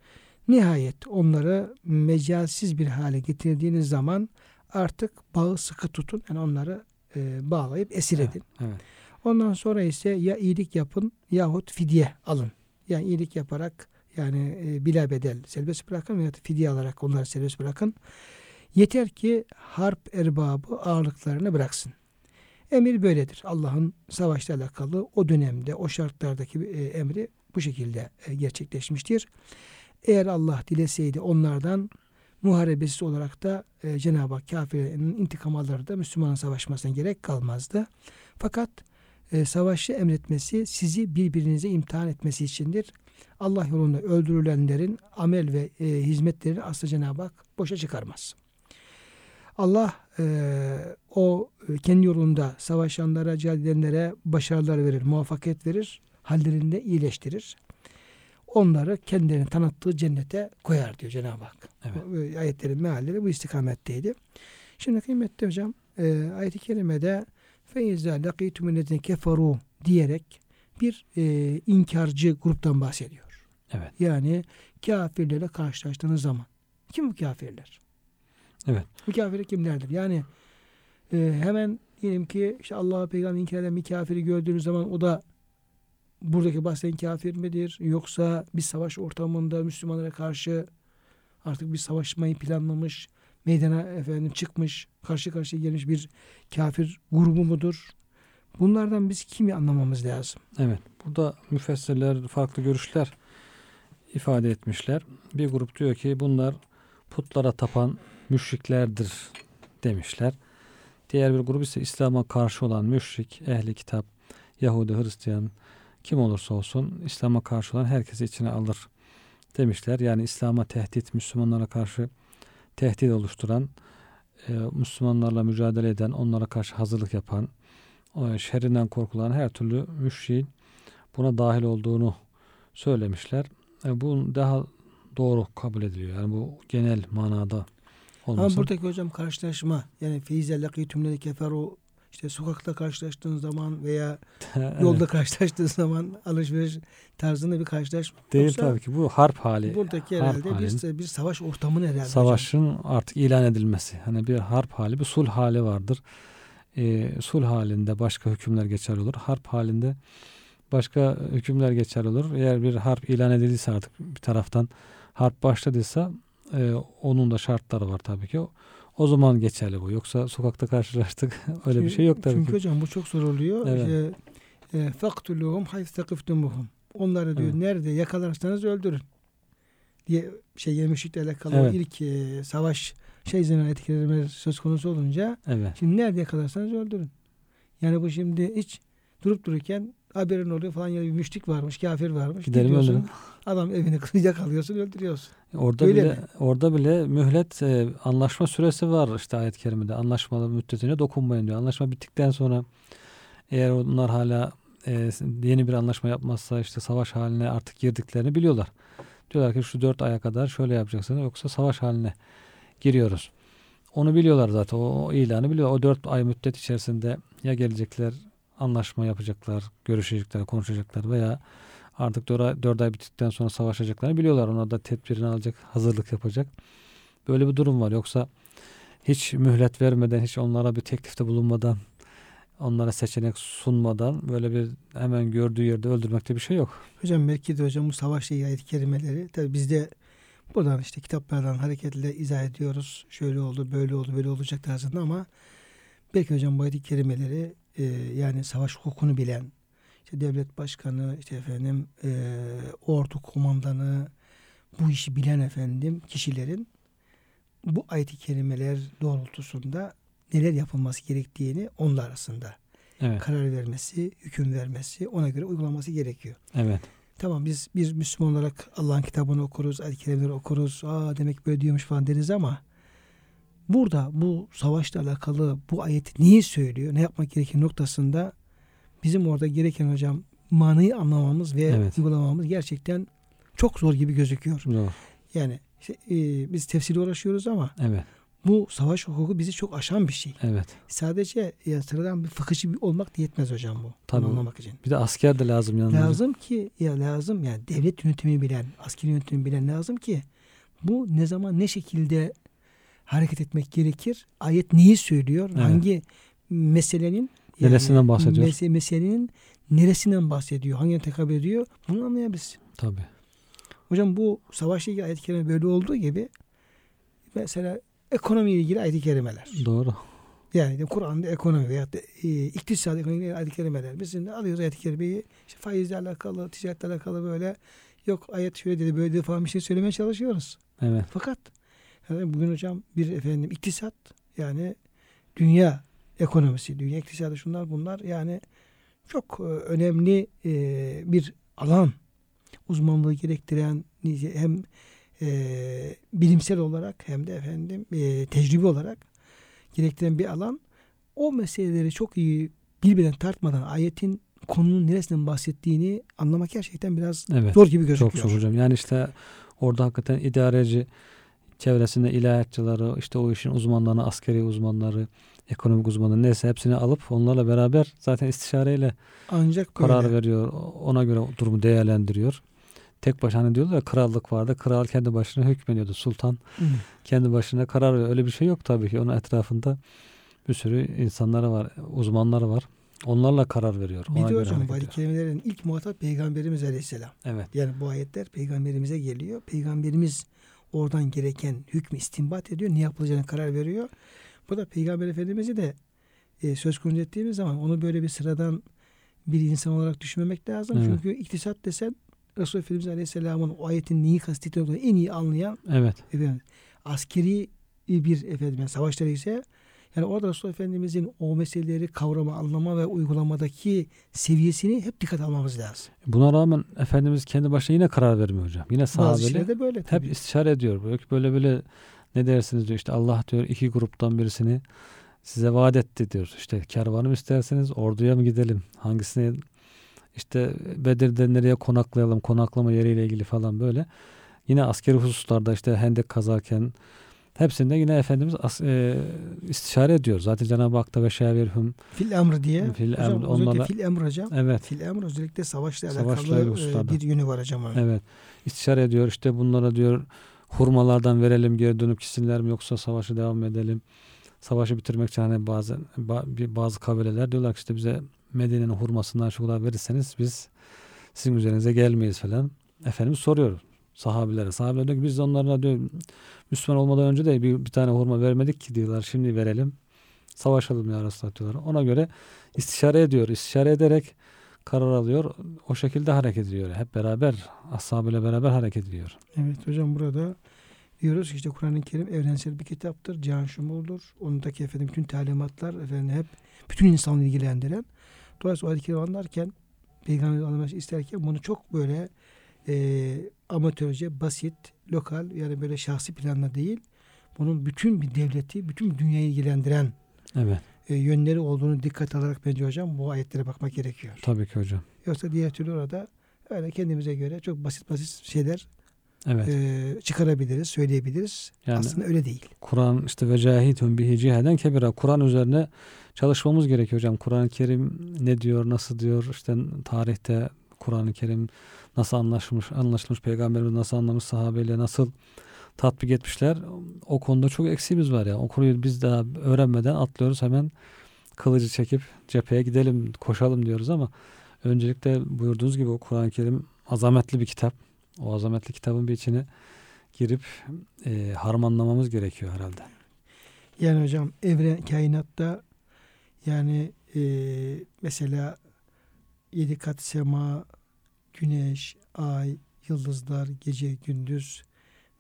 Nihayet onları mecalsiz bir hale getirdiğiniz zaman artık bağı sıkı tutun. Yani onları e, bağlayıp esir edin. Evet. Ondan sonra ise ya iyilik yapın yahut fidye alın. Yani iyilik yaparak yani e, bila bedel serbest bırakın veya fidye alarak onları serbest bırakın. Yeter ki harp erbabı ağırlıklarını bıraksın. Emir böyledir. Allah'ın savaşla alakalı o dönemde o şartlardaki e, emri bu şekilde e, gerçekleşmiştir. Eğer Allah dileseydi onlardan muharebesiz olarak da e, Cenab-ı Hak kafirlerin intikam alırdı. Müslümanın savaşmasına gerek kalmazdı. Fakat e, savaşı emretmesi sizi birbirinize imtihan etmesi içindir. Allah yolunda öldürülenlerin amel ve e, hizmetlerini asla Cenab-ı Hak boşa çıkarmaz. Allah e, o e, kendi yolunda savaşanlara, cihad edenlere başarılar verir, muvaffakiyet verir, hallerini de iyileştirir. Onları kendilerine tanıttığı cennete koyar diyor Cenab-ı Hak. Evet. E, ayetlerin mealleri bu istikametteydi. Şimdi kıymetli hocam e, ayet-i kerimede feiza lakitumunezine keferu diyerek bir e, inkarcı gruptan bahsediyor. Evet. Yani kafirlerle karşılaştığınız zaman. Kim bu kafirler? Evet. Bu kafirler kimlerdir? Yani e, hemen diyelim ki işte Allah'a peygamber inkar eden bir kafiri gördüğünüz zaman o da buradaki bahseden kafir midir? Yoksa bir savaş ortamında Müslümanlara karşı artık bir savaşmayı planlamış, meydana efendim çıkmış, karşı karşıya gelmiş bir kafir grubu mudur? Bunlardan biz kimi anlamamız lazım? Evet. Burada müfessirler farklı görüşler ifade etmişler. Bir grup diyor ki bunlar putlara tapan müşriklerdir demişler. Diğer bir grup ise İslam'a karşı olan müşrik, ehli kitap, Yahudi, Hristiyan kim olursa olsun İslam'a karşı olan herkesi içine alır demişler. Yani İslam'a tehdit, Müslümanlara karşı tehdit oluşturan, e, Müslümanlarla mücadele eden, onlara karşı hazırlık yapan, şerrinden korkulan her türlü müşriğin buna dahil olduğunu söylemişler. E, bu daha doğru kabul ediliyor. Yani bu genel manada Ama olmasın. buradaki hocam karşılaşma yani feize lakitümle keferu işte sokakta karşılaştığın zaman veya Evet. yolda karşılaştığın zaman alışveriş tarzında bir karşılaşma. değil Yoksa tabii ki. Bu harp hali. Buradaki harp herhalde bir, bir savaş ortamı herhalde. hocam. Savaşın artık ilan edilmesi. Hani bir harp hali, bir sulh hali vardır. E, sulh halinde başka hükümler geçerli olur. Harp halinde başka hükümler geçerli olur. Eğer bir harp ilan edildiyse artık bir taraftan harp başladıysa e, onun da şartları var tabii ki. O, o zaman geçerli bu. Yoksa sokakta karşılaştık öyle bir şey yok tabii Çünkü ki. hocam bu çok zor oluyor. Evet. İşte, e, faktuluhum hayf tekiftumuhum. Onları diyor Evet. nerede yakalarsanız öldürün. Diye şey yemişlikle alakalı Evet. ilk e, savaş şey zina etkileri söz konusu olunca Evet. şimdi nerede yakalarsanız öldürün. Yani bu şimdi hiç durup dururken haberin oluyor falan ya bir müşrik varmış, kafir varmış. Gidelim öldürün. Adam evini yakalıyorsun, öldürüyorsun. Orada Öyle bile mi? orada bile mühlet e, anlaşma süresi var işte ayet-i kerimede. Anlaşmalı müddetine dokunmayın diyor. Anlaşma bittikten sonra eğer onlar hala e, yeni bir anlaşma yapmazsa işte savaş haline artık girdiklerini biliyorlar. Diyorlar ki şu dört aya kadar şöyle yapacaksınız yoksa savaş haline giriyoruz. Onu biliyorlar zaten. O, o ilanı biliyor. O dört ay müddet içerisinde ya gelecekler anlaşma yapacaklar, görüşecekler, konuşacaklar veya artık dört ay, dört ay bittikten sonra savaşacaklarını biliyorlar. Onlar da tedbirini alacak, hazırlık yapacak. Böyle bir durum var. Yoksa hiç mühlet vermeden, hiç onlara bir teklifte bulunmadan, onlara seçenek sunmadan böyle bir hemen gördüğü yerde öldürmekte bir şey yok. Hocam belki de hocam bu savaşla ilgili ayet kelimeleri tabi biz de buradan işte kitaplardan hareketle izah ediyoruz. Şöyle oldu, böyle oldu, böyle olacak tarzında ama belki hocam bu ayet kelimeleri e, yani savaş hukukunu bilen işte devlet başkanı, işte efendim e, ordu komandanı bu işi bilen efendim kişilerin bu ayet-i kerimeler doğrultusunda neler yapılması gerektiğini onlar arasında Evet. karar vermesi, hüküm vermesi, ona göre uygulaması gerekiyor. Evet. Tamam biz bir Müslüman olarak Allah'ın kitabını okuruz, ayet-i kerimeleri okuruz. Aa demek böyle diyormuş falan deriz ama burada bu savaşla alakalı bu ayet neyi söylüyor, ne yapmak gerekir noktasında bizim orada gereken hocam manayı anlamamız ve Evet. uygulamamız gerçekten çok zor gibi gözüküyor. Doğru. Yani işte, e, biz tefsirle uğraşıyoruz ama Evet. bu savaş hukuku bizi çok aşan bir şey. Evet. Sadece ya, sıradan bir fıkıhçı olmak da yetmez hocam bu. Tabii. Anlamak için. Bir de asker de lazım yanında. Lazım ki ya lazım yani devlet yönetimi bilen, askeri yönetimi bilen lazım ki bu ne zaman ne şekilde hareket etmek gerekir? Ayet neyi söylüyor? Evet. Hangi meselenin Neresinden bahsediyor? mese- meselenin neresinden bahsediyor? Hangi tekabül ediyor? Bunu anlayabiliriz. Tabii. Hocam bu savaşla ilgili ayet-i kerime böyle olduğu gibi mesela ekonomiyle ilgili ayet-i kerimeler. Doğru. Yani de Kur'an'da ekonomi veya da, e, iktisadi ekonomi ayet-i kerimeler. Biz şimdi alıyoruz ayet-i kerimeyi işte faizle alakalı, ticaretle alakalı böyle yok ayet şöyle dedi böyle dedi falan bir şey söylemeye çalışıyoruz. Evet. Fakat yani bugün hocam bir efendim iktisat yani dünya ekonomisi, dünya iktisadı şunlar bunlar yani çok e, önemli e, bir alan uzmanlığı gerektiren hem e, bilimsel olarak hem de efendim tecrübe olarak gerektiren bir alan. O meseleleri çok iyi birbirinden tartmadan ayetin konunun neresinden bahsettiğini anlamak gerçekten biraz Evet. zor gibi gözüküyor. Çok zor hocam. Yani işte orada hakikaten idareci çevresinde ilahiyatçıları, işte o işin uzmanlarını, askeri uzmanları, ekonomik uzmanları neyse hepsini alıp onlarla beraber zaten istişareyle Ancak karar böyle. veriyor. Ona göre durumu değerlendiriyor. Tek başına hani diyorlar ya krallık vardı. Kral kendi başına hükmediyordu. Sultan Hı. kendi başına karar veriyor. Öyle bir şey yok tabii ki. Onun etrafında bir sürü insanları var, uzmanları var. Onlarla karar veriyor. Bir Ona de hocam ediyor. kelimelerin ilk muhatap Peygamberimiz Aleyhisselam. Evet. Yani bu ayetler Peygamberimize geliyor. Peygamberimiz oradan gereken hükmü istinbat ediyor. Ne yapılacağına karar veriyor. Bu da Peygamber Efendimiz'i de e, söz konusu ettiğimiz zaman onu böyle bir sıradan bir insan olarak düşünmemek lazım. Evet. Çünkü iktisat desen Resulullah Efendimiz Aleyhisselam'ın o ayetin neyi kastettiğini en iyi anlayan Evet. efendim, askeri bir efendim yani savaşları ise yani orada Resulullah Efendimizin o meseleleri kavrama, anlama ve uygulamadaki seviyesini hep dikkat almamız lazım. Buna rağmen Efendimiz kendi başına yine karar vermiyor hocam. Yine sahabeli böyle hep tabii. istişare ediyor. Böyle böyle, böyle ne dersiniz diyor. İşte Allah diyor iki gruptan birisini size vaat etti diyor. İşte kervanı mı isterseniz orduya mı gidelim? Hangisine işte Bedir'de nereye konaklayalım? Konaklama yeriyle ilgili falan böyle. Yine askeri hususlarda işte hendek kazarken hepsinde yine Efendimiz as- e, istişare ediyor. Zaten Cenab-ı Hak da ve şavirhum Fil emr diye. Fil hocam, emr, onlarla- fil emr hocam. evet Fil emr özellikle savaşla Savaşla alakalı e, bir yönü var hocam. onun. Evet. İstişare ediyor. İşte bunlara diyor hurmalardan verelim geri dönüp gitsinler mi yoksa savaşı devam edelim. Savaşı bitirmek için hani bazı bazı kabileler diyorlar ki işte bize Medine'nin hurmasından şu kadar verirseniz biz sizin üzerinize gelmeyiz falan. Efendimiz soruyor sahabilere. Sahabeler diyor ki biz de onlarla diyor Müslüman olmadan önce de bir, bir tane hurma vermedik ki diyorlar. Şimdi verelim. Savaşalım ya Resulallah diyorlar. Ona göre istişare ediyor. İstişare ederek karar alıyor. O şekilde hareket ediyor. Hep beraber ashabıyla beraber hareket ediyor. Evet hocam burada diyoruz ki işte Kur'an-ı Kerim evrensel bir kitaptır. Cihan şumuldur. Ondaki efendim bütün talimatlar efendim hep bütün insanları ilgilendiren. Dolayısıyla o ayet-i kerime anlarken Peygamber anlaması isterken bunu çok böyle e, amatörce, basit, lokal yani böyle şahsi planla değil bunun bütün bir devleti, bütün bir dünyayı ilgilendiren Evet. e, yönleri olduğunu dikkat alarak bence hocam bu ayetlere bakmak gerekiyor. Tabii ki hocam. Yoksa diğer türlü orada öyle kendimize göre çok basit basit şeyler Evet. e, çıkarabiliriz, söyleyebiliriz. Yani Aslında öyle değil. Kur'an işte ve cahitun bihi ciheden kebira. Kur'an üzerine çalışmamız gerekiyor hocam. Kur'an-ı Kerim ne diyor, nasıl diyor? İşte tarihte Kur'an-ı Kerim nasıl anlaşılmış, anlaşılmış, peygamberimiz nasıl anlamış, sahabeyle nasıl tatbik etmişler. O konuda çok eksiğimiz var ya. O konuyu biz daha öğrenmeden atlıyoruz hemen kılıcı çekip cepheye gidelim, koşalım diyoruz ama öncelikle buyurduğunuz gibi o Kur'an-ı Kerim azametli bir kitap. O azametli kitabın bir içine girip e, harmanlamamız gerekiyor herhalde. Yani hocam evren kainatta yani e, mesela yedi kat sema, güneş, ay, yıldızlar, gece, gündüz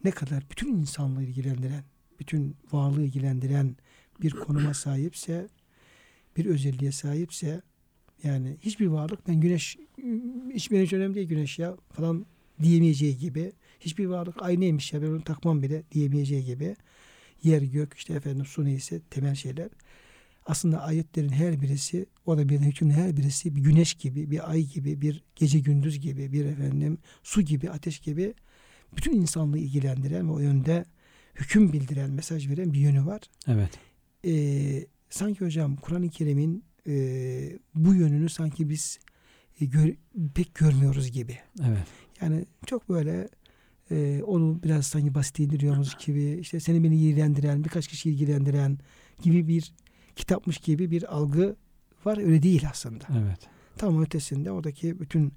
ne kadar bütün insanlığı ilgilendiren, bütün varlığı ilgilendiren bir konuma sahipse, bir özelliğe sahipse yani hiçbir varlık ben güneş hiç benim için önemli değil güneş ya falan diyemeyeceği gibi hiçbir varlık ay neymiş ya ben onu takmam bile diyemeyeceği gibi yer gök işte efendim su neyse temel şeyler. Aslında ayetlerin her birisi o da bir hükümün her birisi bir güneş gibi, bir ay gibi, bir gece gündüz gibi, bir efendim su gibi, ateş gibi bütün insanlığı ilgilendiren ve o yönde hüküm bildiren, mesaj veren bir yönü var. Evet. Ee, sanki hocam Kur'an-ı Kerim'in e, bu yönünü sanki biz e, gör- pek görmüyoruz gibi. Evet. Yani çok böyle e, onu biraz sanki basit indiriyormuş gibi işte seni beni ilgilendiren birkaç kişi ilgilendiren gibi bir kitapmış gibi bir algı var öyle değil aslında. Evet. Tam ötesinde oradaki bütün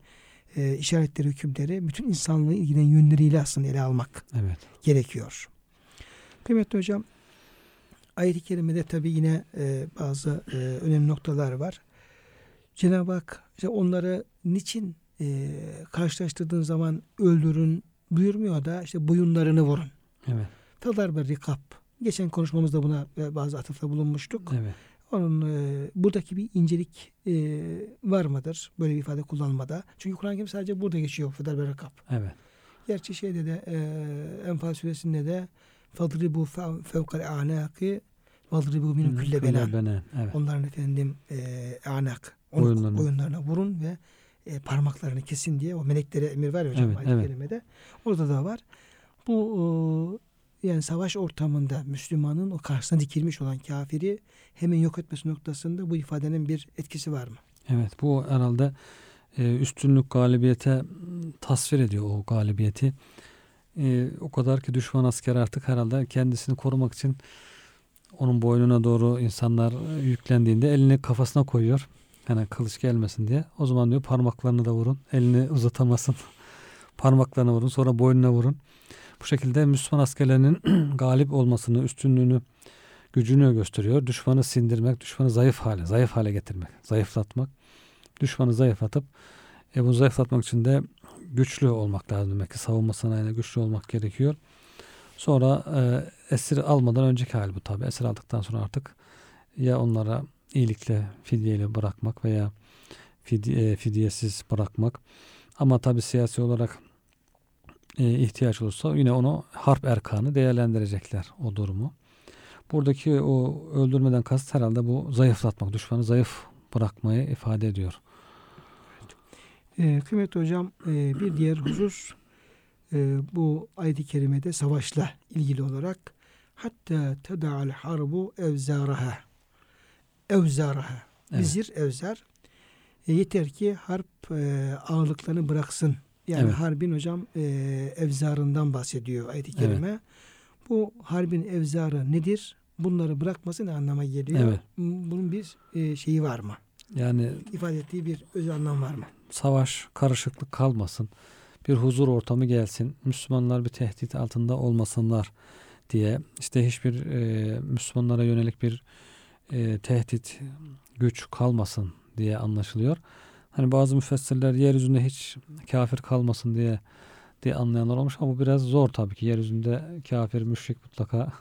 e, işaretleri, hükümleri bütün insanlığı ilgilenen yönleriyle aslında ele almak Evet. gerekiyor. Kıymetli hocam ayet-i kerimede tabi yine e, bazı e, önemli noktalar var. Cenab-ı Hak işte onları niçin e, karşılaştırdığın zaman öldürün buyurmuyor da işte boyunlarını vurun. Evet. Tadar ve rikap. Geçen konuşmamızda buna e, bazı atıfta bulunmuştuk. Evet. Onun e, buradaki bir incelik e, var mıdır böyle bir ifade kullanmada? Çünkü Kur'an-ı Kerim sadece burada geçiyor. Fedar ve Rekab. Evet. Gerçi şeyde de e, Enfal suresinde de fadribu fevkal anaki vadribu minum külle benen, Evet. Onların efendim e, anak Boyunlarına. boyunlarına vurun ve e, parmaklarını kesin diye o meleklere emir var ya hocam Evet, evet. Orada da var. Bu e, yani savaş ortamında Müslümanın o karşısına dikilmiş olan kafiri hemen yok etmesi noktasında bu ifadenin bir etkisi var mı? Evet bu herhalde e, üstünlük galibiyete tasvir ediyor o galibiyeti. E, o kadar ki düşman asker artık herhalde kendisini korumak için onun boynuna doğru insanlar e, yüklendiğinde elini kafasına koyuyor. Yani kılıç gelmesin diye. O zaman diyor parmaklarını da vurun. Elini uzatamasın. parmaklarına vurun. Sonra boynuna vurun. Bu şekilde Müslüman askerlerinin galip olmasını, üstünlüğünü, gücünü gösteriyor. Düşmanı sindirmek, düşmanı zayıf hale, zayıf hale getirmek, zayıflatmak. Düşmanı zayıflatıp e, bunu zayıflatmak için de güçlü olmak lazım demek ki. Savunma sanayine güçlü olmak gerekiyor. Sonra e, esir almadan önceki hal bu tabi. Esir aldıktan sonra artık ya onlara iyilikle, fidyeyle bırakmak veya fidye, e, fidyesiz bırakmak. Ama tabi siyasi olarak e, ihtiyaç olursa yine onu harp erkanı değerlendirecekler o durumu. Buradaki o öldürmeden kasıt herhalde bu zayıflatmak, düşmanı zayıf bırakmayı ifade ediyor. E, kıymetli hocam e, bir diğer husus e, bu ayet-i kerimede savaşla ilgili olarak hatta teda'al harbu evzaraha evzaraha Evet. vizir evzar E, yeter ki harp e, ağırlıklarını bıraksın. Yani Evet. harbin hocam e, evzarından bahsediyor ayet-i Evet. kerime. Bu harbin evzarı nedir? Bunları bırakması ne anlama geliyor? Evet. Bunun bir e, şeyi var mı? Yani İfade ettiği bir öz anlam var mı? savaş, karışıklık kalmasın. Bir huzur ortamı gelsin. Müslümanlar bir tehdit altında olmasınlar diye. işte hiçbir e, Müslümanlara yönelik bir e, tehdit, güç kalmasın diye anlaşılıyor. Hani bazı müfessirler yeryüzünde hiç kafir kalmasın diye diye anlayanlar olmuş ama bu biraz zor tabii ki. Yeryüzünde kafir, müşrik mutlaka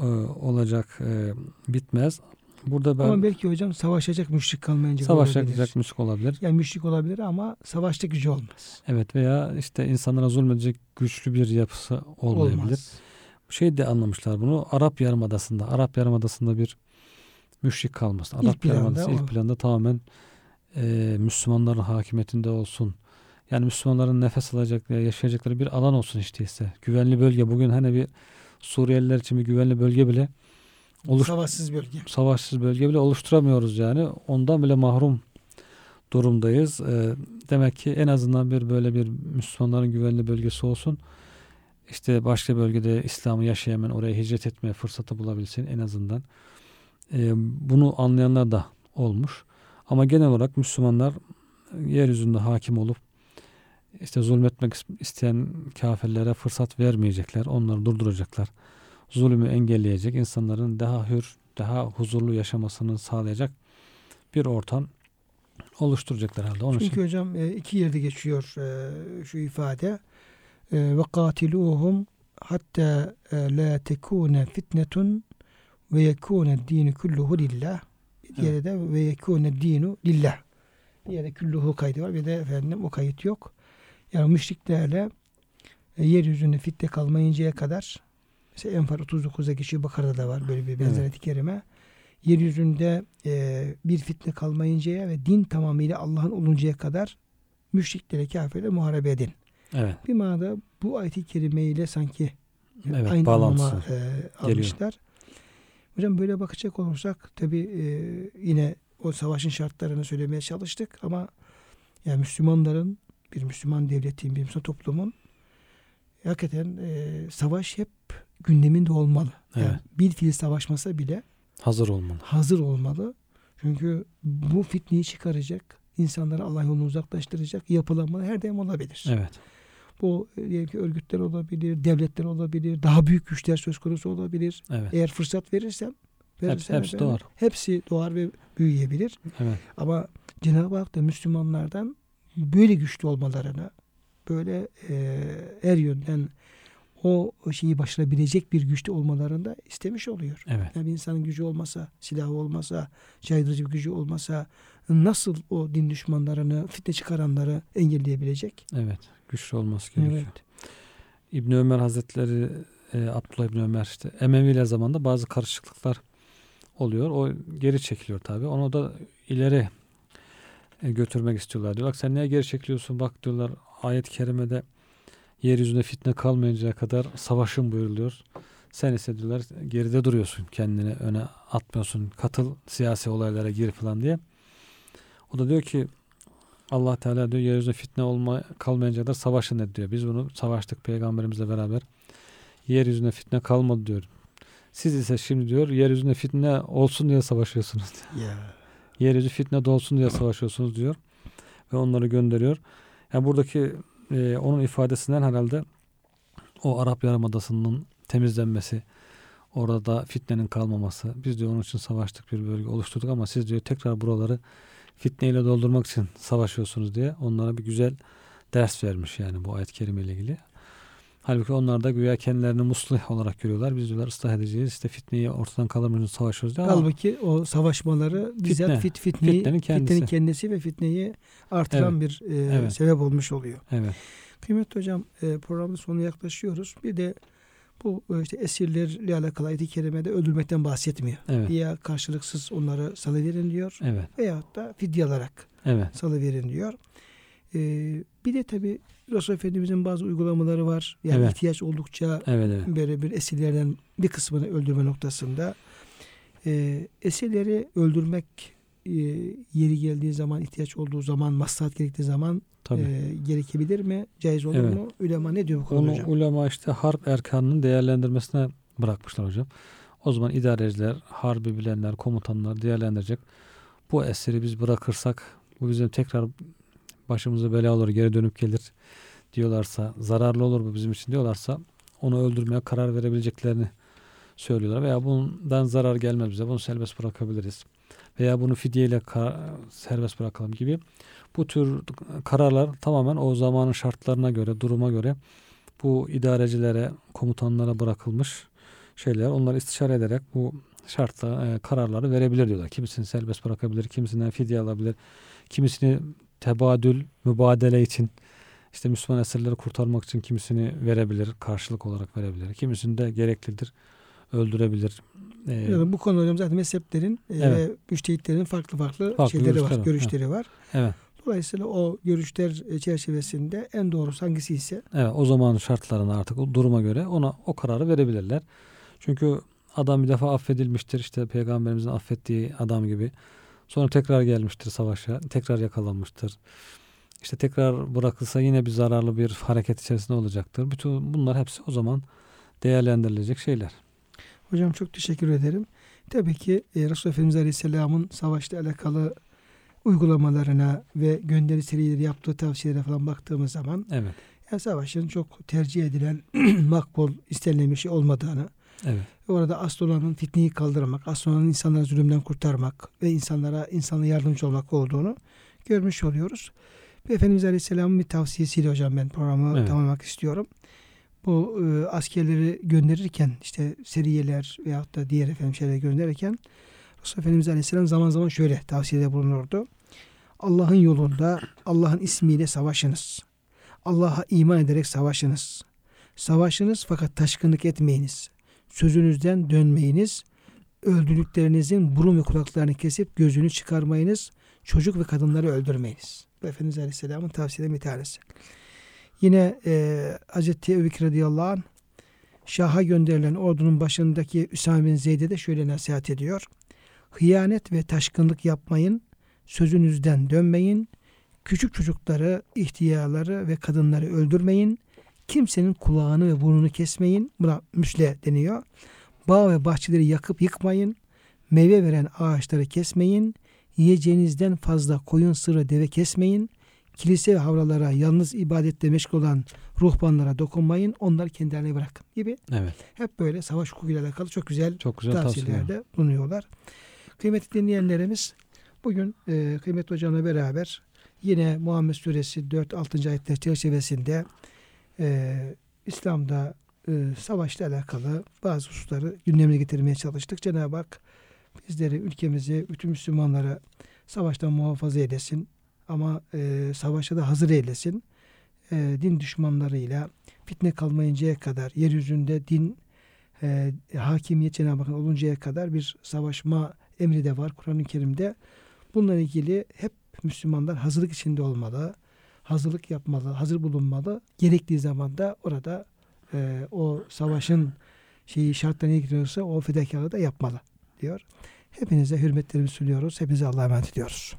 e, olacak, e, bitmez. Burada ben Ama belki hocam savaşacak müşrik kalmayınca savaşacak olabilir. müşrik olabilir. Yani müşrik olabilir ama savaşta gücü olmaz. Evet veya işte insanlara zulmedecek güçlü bir yapısı olmayabilir. Olmaz. Şey de anlamışlar bunu Arap Yarımadası'nda. Arap Yarımadası'nda bir müşrik kalmasın. Arap İlk planda Yarımadası o. ilk planda tamamen e, Müslümanların hakimiyetinde olsun. Yani Müslümanların nefes alacakları, yaşayacakları bir alan olsun işte ise. Güvenli bölge. Bugün hani bir Suriyeliler için bir güvenli bölge bile oluş, Savaşsız bölge. savaşsız bölge bile oluşturamıyoruz yani. Ondan bile mahrum durumdayız. Ee, demek ki en azından bir böyle bir Müslümanların güvenli bölgesi olsun. İşte başka bölgede İslam'ı yaşayamayan oraya hicret etmeye fırsatı bulabilsin en azından. Ee, bunu anlayanlar da olmuş. Ama genel olarak Müslümanlar yeryüzünde hakim olup işte zulmetmek isteyen kafirlere fırsat vermeyecekler. Onları durduracaklar. Zulümü engelleyecek, insanların daha hür, daha huzurlu yaşamasını sağlayacak bir ortam oluşturacaklar herhalde. Onun Çünkü için hocam e, iki yerde geçiyor e, şu ifade. E, Ve katiluhum hatta e, la tekune fitnetun ve yekune dinu kulluhu lillah. Bir diğeri de ve yekune dinu lillah. Bir yerde kulluhu kaydı var bir de efendim o kayıt yok. Yani müşriklerle e, yeryüzünde fitne kalmayıncaya kadar mesela Enfal 39'da geçiyor Bakara'da da var böyle bir benzer Evet. kerime. Yeryüzünde e, bir fitne kalmayıncaya ve din tamamıyla Allah'ın oluncaya kadar müşriklere, kafirlere muharebe edin. evet, Bir manada bu ayet-i kerimeyle sanki evet aynı bağlantısı. anlama e, almışlar. Hocam böyle bakacak olursak tabi yine o savaşın şartlarını söylemeye çalıştık ama yani Müslümanların bir Müslüman devletin, bir Müslüman toplumun hakikaten e, savaş hep gündeminde olmalı. Yani Evet. bir fiil savaşmasa bile Hazır olmalı. hazır olmalı. Çünkü bu fitneyi çıkaracak, insanları Allah yolunu uzaklaştıracak yapılanmalar her daim olabilir. Evet. Bu e, diyelim ki örgütler olabilir, devletler olabilir, daha büyük güçler söz konusu olabilir. Evet. Eğer fırsat verirsen, verirsen hepsi efendim, doğar. Hepsi doğar ve büyüyebilir. Evet. Ama Cenab-ı Hak da Müslümanlardan böyle güçlü olmalarını, böyle e, her yönden o şeyi başarabilecek bir güçte olmalarını da istemiş oluyor. Evet. Yani bir insanın gücü olmasa, silahı olmasa, caydırıcı bir gücü olmasa nasıl o din düşmanlarını, fitne çıkaranları engelleyebilecek? Evet. Güçlü olması gerekiyor. Evet. İbn Ömer Hazretleri e, Abdullah İbn Ömer işte Emeviler zamanında bazı karışıklıklar oluyor. O geri çekiliyor tabi. Onu da ileri e, götürmek istiyorlar. Diyorlar sen niye geri çekiliyorsun? Bak diyorlar ayet-i kerimede yeryüzünde fitne kalmayıncaya kadar savaşın buyuruluyor. Sen ise diyorlar geride duruyorsun. Kendini öne atmıyorsun. Katıl siyasi olaylara gir falan diye. O da diyor ki Allah Teala diyor yeryüzünde fitne olma kalmayınca kadar savaşın dedi diyor. Biz bunu savaştık peygamberimizle beraber. Yeryüzünde fitne kalmadı diyor. Siz ise şimdi diyor yeryüzünde fitne olsun diye savaşıyorsunuz. Ya. Yeryüzü fitne dolsun diye savaşıyorsunuz diyor. Ve onları gönderiyor. Yani buradaki e, onun ifadesinden herhalde o Arap Yarımadası'nın temizlenmesi, orada fitnenin kalmaması. Biz diyor onun için savaştık bir bölge oluşturduk ama siz diyor tekrar buraları fitneyle doldurmak için savaşıyorsunuz diye onlara bir güzel ders vermiş yani bu ayet-i kerime ile ilgili. Halbuki onlar da güya kendilerini muslih olarak görüyorlar. Biz diyorlar ıslah edeceğiz. İşte fitneyi ortadan kaldırmak için savaşıyoruz ama Halbuki o savaşmaları bizzat Fitne. fit, fitneyi, Fitnenin kendisi. fitnenin kendisi ve fitneyi artıran Evet. bir e, Evet. sebep olmuş oluyor. evet. Kıymetli hocam e, programın sonuna yaklaşıyoruz. Bir de bu e, işte esirlerle alakalı ayet-i kerimede öldürmekten bahsetmiyor. Evet. Ya karşılıksız onları salıverin diyor Evet. veyahut da fidye alarak Evet. salıverin diyor. E, bir de tabi Resul Efendimizin bazı uygulamaları var. Yani Evet. ihtiyaç oldukça Evet. Evet. böyle bir esirlerden bir kısmını öldürme noktasında e, esirleri öldürmek e, yeri geldiği zaman ihtiyaç olduğu zaman maslahat gerektiği zaman Tabii. e, gerekebilir mi? Caiz olur Evet. mu? Ülema ne diyor bu konuda Onu hocam? ulema işte harp erkanının değerlendirmesine bırakmışlar hocam. O zaman idareciler, harbi bilenler, komutanlar değerlendirecek. Bu eseri biz bırakırsak bu bizim tekrar başımıza bela olur, geri dönüp gelir diyorlarsa, zararlı olur bu bizim için diyorlarsa onu öldürmeye karar verebileceklerini söylüyorlar. Veya bundan zarar gelmez bize, bunu serbest bırakabiliriz. Veya bunu fidyeyle serbest bırakalım gibi. Bu tür kararlar tamamen o zamanın şartlarına göre, duruma göre bu idarecilere, komutanlara bırakılmış şeyler. Onları istişare ederek bu şartla e, kararları verebilir diyorlar. Kimisini serbest bırakabilir, kimisinden fidye alabilir, kimisini tebadül, mübadele için işte Müslüman esirleri kurtarmak için kimisini verebilir, karşılık olarak verebilir. Kimisini de gereklidir, öldürebilir. E, Yani bu konu hocam zaten mezheplerin e, Evet. ve müştehitlerin farklı farklı, Farklı şeyleri görüşler var, görüşleri var. evet, Dolayısıyla o görüşler e, çerçevesinde en doğrusu hangisi ise evet, o zamanın şartlarına artık o duruma göre ona o kararı verebilirler. Çünkü adam bir defa affedilmiştir. işte peygamberimizin affettiği adam gibi. Sonra tekrar gelmiştir savaşa. Tekrar yakalanmıştır. İşte tekrar bırakılsa yine bir zararlı bir hareket içerisinde olacaktır. Bütün bunlar hepsi o zaman değerlendirilecek şeyler. Hocam çok teşekkür ederim. Tabii ki e, Resulullah Efendimiz Aleyhisselam'ın savaşla alakalı uygulamalarına ve gönderi serileri yaptığı tavsiyelere falan baktığımız zaman Evet. ya savaşın çok tercih edilen makbul istenilen bir şey olmadığını Evet. ve orada asıl olanın fitneyi kaldırmak, asıl olanın insanları zulümden kurtarmak ve insanlara insanlara yardımcı olmak olduğunu görmüş oluyoruz. Ve Efendimiz Aleyhisselam'ın bir tavsiyesiyle hocam ben programı Evet. tamamlamak istiyorum. Bu e, askerleri gönderirken işte seriyeler veyahut da diğer efendim şeyleri gönderirken Resulullah Efendimiz Aleyhisselam zaman zaman şöyle tavsiyede bulunurdu. Allah'ın yolunda Allah'ın ismiyle savaşınız. Allah'a iman ederek savaşınız. Savaşınız fakat taşkınlık etmeyiniz. Sözünüzden dönmeyiniz. Öldürdüklerinizin burun ve kulaklarını kesip gözünü çıkarmayınız. Çocuk ve kadınları öldürmeyiniz. Bu Efendimiz Aleyhisselam'ın tavsiyelerinden bir tanesi. Yine e, Hazreti Ebu Bekir radıyallahu anh Şah'a gönderilen ordunun başındaki Üsame bin Zeyd'e de şöyle nasihat ediyor. Hıyanet ve taşkınlık yapmayın. Sözünüzden dönmeyin. Küçük çocukları, ihtiyarları ve kadınları öldürmeyin. Kimsenin kulağını ve burnunu kesmeyin. Buna müsle deniyor. Bağ ve bahçeleri yakıp yıkmayın. Meyve veren ağaçları kesmeyin. Yiyeceğinizden fazla koyun, sırrı, deve kesmeyin. Kilise ve havralara yalnız ibadetle meşgul olan ruhbanlara dokunmayın. Onları kendilerine bırakın gibi. Evet. Hep böyle savaş hukukuyla alakalı çok güzel Çok güzel tavsiyeler. tavsiyelerde bulunuyorlar. Kıymetli dinleyenlerimiz bugün e, kıymetli hocamla beraber yine Muhammed Suresi 4-6. ayetler çerçevesinde e, İslam'da e, savaşla alakalı bazı hususları gündemine getirmeye çalıştık. Cenab-ı Hak bizleri, ülkemizi, bütün Müslümanları savaştan muhafaza eylesin. Ama e, savaşa da hazır eylesin. E, din düşmanlarıyla fitne kalmayıncaya kadar, yeryüzünde din e, hakimiyet Cenab-ı Hakk'ın oluncaya kadar bir savaşma emri de var Kur'an-ı Kerim'de. Bununla ilgili hep Müslümanlar hazırlık içinde olmalı, hazırlık yapmalı, hazır bulunmalı. Gerektiği zaman da orada e, o savaşın şeyi şartlarına giriyorsa o fedakarlığı da yapmalı diyor. Hepinize hürmetlerimi sunuyoruz. Hepinize Allah'a emanet ediyoruz.